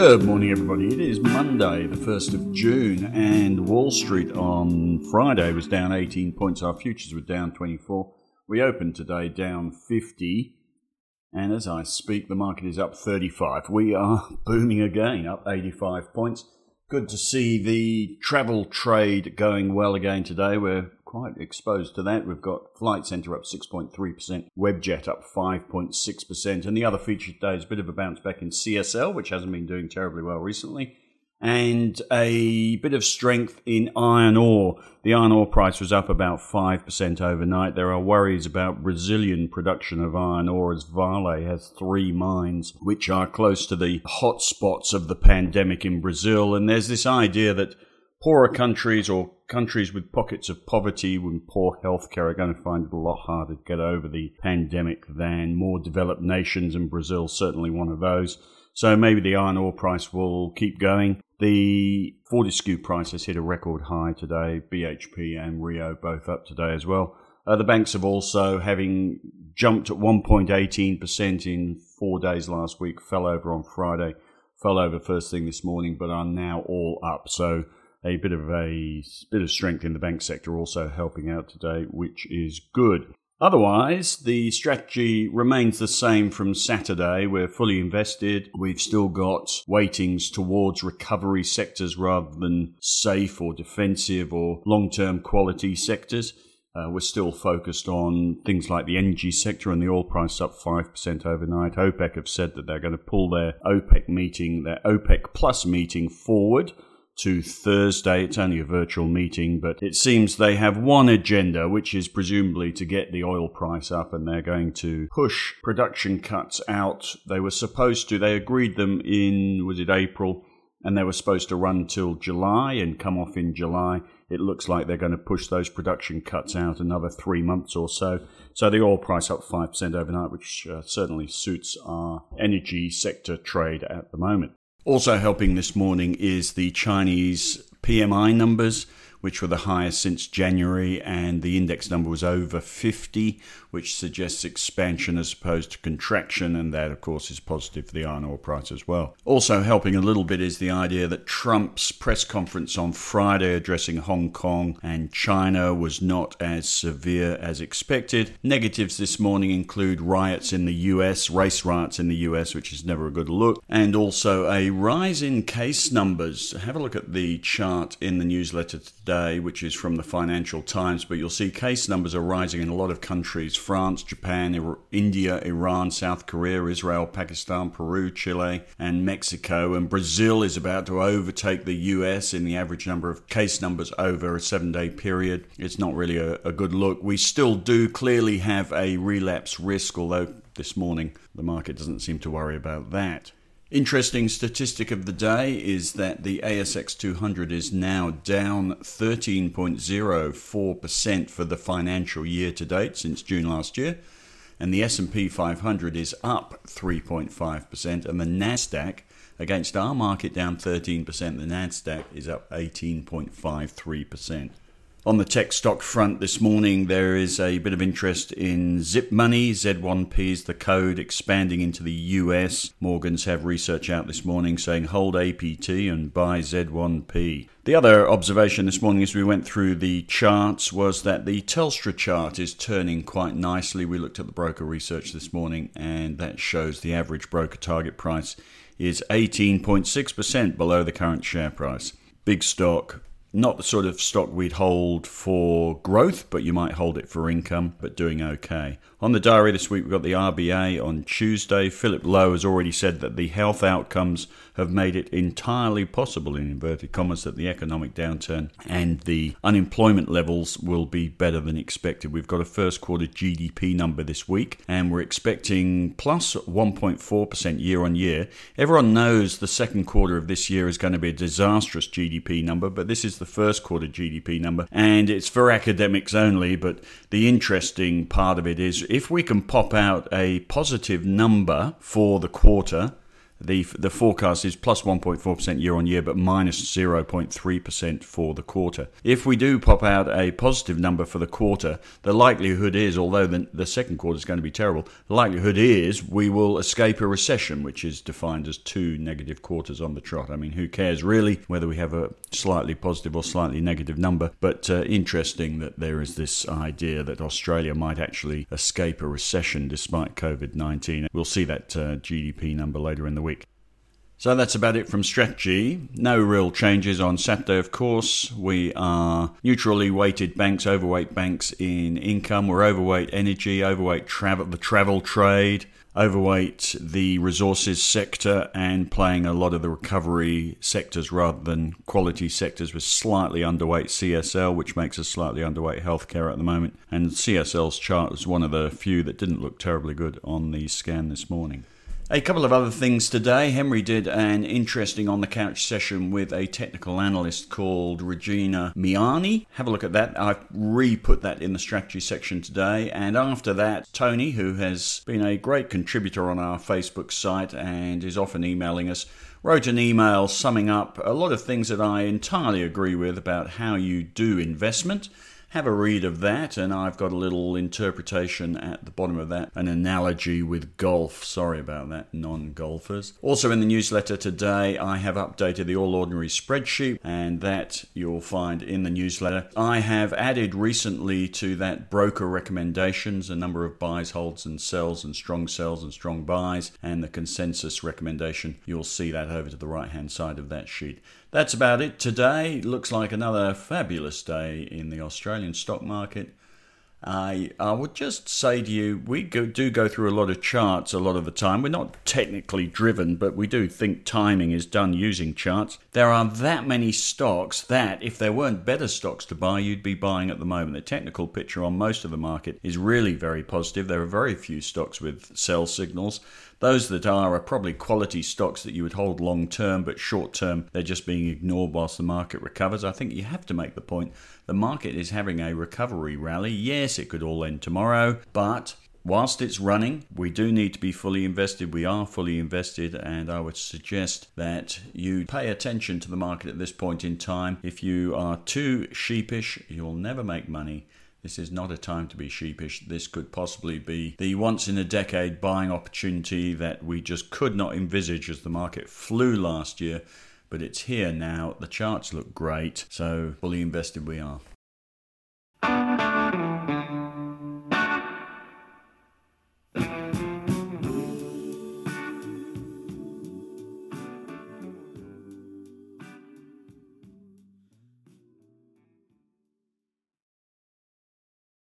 Good morning, everybody. It is Monday, the 1st of June, and Wall Street on Friday was down 18 points. Our futures were down 24. We opened today down 50, and as I speak, the market is up 35. We are booming again, up 85 points. Good to see the travel trade going well again today. We're quite exposed to that. We've got Flight Centre up 6.3%, Webjet up 5.6%, and the other feature today is a bit of a bounce back in CSL, which hasn't been doing terribly well recently and a bit of strength in iron ore. The iron ore price was up about 5% overnight. There are worries about Brazilian production of iron ore as Vale has three mines which are close to the hotspots of the pandemic in Brazil. And there's this idea that poorer countries or countries with pockets of poverty and poor healthcare are going to find it a lot harder to get over the pandemic than more developed nations, and Brazil certainly one of those. So maybe the iron ore price will keep going. The Fortescue price has hit a record high today. BHP and Rio both up today as well. Uh, the banks have also, having jumped at 1.18% in four days last week, fell over on Friday, fell over first thing this morning, but are now all up. So a bit of a bit of strength in the bank sector also helping out today, which is good. Otherwise, the strategy remains the same from Saturday. We're fully invested. We've still got weightings towards recovery sectors rather than safe or defensive or long term quality sectors. Uh, we're still focused on things like the energy sector and the oil price up 5% overnight. OPEC have said that they're going to pull their OPEC meeting, their OPEC plus meeting forward to Thursday. It's only a virtual meeting, but it seems they have one agenda, which is presumably to get the oil price up, and they're going to push production cuts out. They were supposed to, they agreed them in, was it April? And they were supposed to run till July and come off in July. It looks like they're going to push those production cuts out another three months or so. So the oil price up 5% overnight, which uh, certainly suits our energy sector trade at the moment. Also helping this morning is the Chinese PMI numbers which were the highest since January, and the index number was over 50, which suggests expansion as opposed to contraction, and that, of course, is positive for the iron ore price as well. Also, helping a little bit is the idea that Trump's press conference on Friday addressing Hong Kong and China was not as severe as expected. Negatives this morning include riots in the US, race riots in the US, which is never a good look, and also a rise in case numbers. Have a look at the chart in the newsletter today which is from the Financial Times, but you'll see case numbers are rising in a lot of countries France, Japan, India, Iran, South Korea, Israel, Pakistan, Peru, Chile, and Mexico. And Brazil is about to overtake the US in the average number of case numbers over a seven day period. It's not really a, a good look. We still do clearly have a relapse risk, although this morning the market doesn't seem to worry about that. Interesting statistic of the day is that the ASX 200 is now down 13.04% for the financial year to date since June last year, and the S&P 500 is up 3.5% and the Nasdaq against our market down 13%, the Nasdaq is up 18.53%. On the tech stock front this morning, there is a bit of interest in Zip Money. Z1P is the code expanding into the US. Morgans have research out this morning saying hold APT and buy Z1P. The other observation this morning as we went through the charts was that the Telstra chart is turning quite nicely. We looked at the broker research this morning and that shows the average broker target price is 18.6% below the current share price. Big stock, not the sort of stock we'd hold for growth, but you might hold it for income, but doing okay. On the diary this week, we've got the RBA on Tuesday. Philip Lowe has already said that the health outcomes have made it entirely possible, in inverted commas, that the economic downturn and the unemployment levels will be better than expected. We've got a first quarter GDP number this week, and we're expecting plus 1.4% year on year. Everyone knows the second quarter of this year is going to be a disastrous GDP number, but this the first quarter GDP number, and it's for academics only. But the interesting part of it is if we can pop out a positive number for the quarter, The, the forecast is plus 1.4% year on year, but minus 0.3% for the quarter. If we do pop out a positive number for the quarter, the likelihood is, although the, the second quarter is going to be terrible, the likelihood is we will escape a recession, which is defined as two negative quarters on the trot. I mean, who cares really whether we have a slightly positive or slightly negative number? But uh, interesting that there is this idea that Australia might actually escape a recession despite COVID 19. We'll see that uh, GDP number later in the week. So that's about it from strategy. No real changes on Saturday, of course. We are neutrally weighted banks, overweight banks in income. We're overweight energy, overweight travel, the travel trade, overweight the resources sector, and playing a lot of the recovery sectors rather than quality sectors. We're slightly underweight CSL, which makes us slightly underweight healthcare at the moment. And CSL's chart was one of the few that didn't look terribly good on the scan this morning. A couple of other things today. Henry did an interesting on the couch session with a technical analyst called Regina Meani. Have a look at that. I've re put that in the strategy section today. And after that, Tony, who has been a great contributor on our Facebook site and is often emailing us, wrote an email summing up a lot of things that I entirely agree with about how you do investment have a read of that, and I've got a little interpretation at the bottom of that, an analogy with golf. Sorry about that, non golfers. Also, in the newsletter today, I have updated the All Ordinary spreadsheet, and that you'll find in the newsletter. I have added recently to that broker recommendations a number of buys, holds, and sells, and strong sells and strong buys, and the consensus recommendation. You'll see that over to the right hand side of that sheet. That's about it today. Looks like another fabulous day in the Australian stock market. I, I would just say to you, we go, do go through a lot of charts a lot of the time. We're not technically driven, but we do think timing is done using charts. There are that many stocks that, if there weren't better stocks to buy, you'd be buying at the moment. The technical picture on most of the market is really very positive. There are very few stocks with sell signals. Those that are are probably quality stocks that you would hold long term, but short term they're just being ignored whilst the market recovers. I think you have to make the point the market is having a recovery rally. Yes, it could all end tomorrow, but whilst it's running, we do need to be fully invested. We are fully invested, and I would suggest that you pay attention to the market at this point in time. If you are too sheepish, you'll never make money. This is not a time to be sheepish. This could possibly be the once in a decade buying opportunity that we just could not envisage as the market flew last year. But it's here now. The charts look great. So, fully invested we are.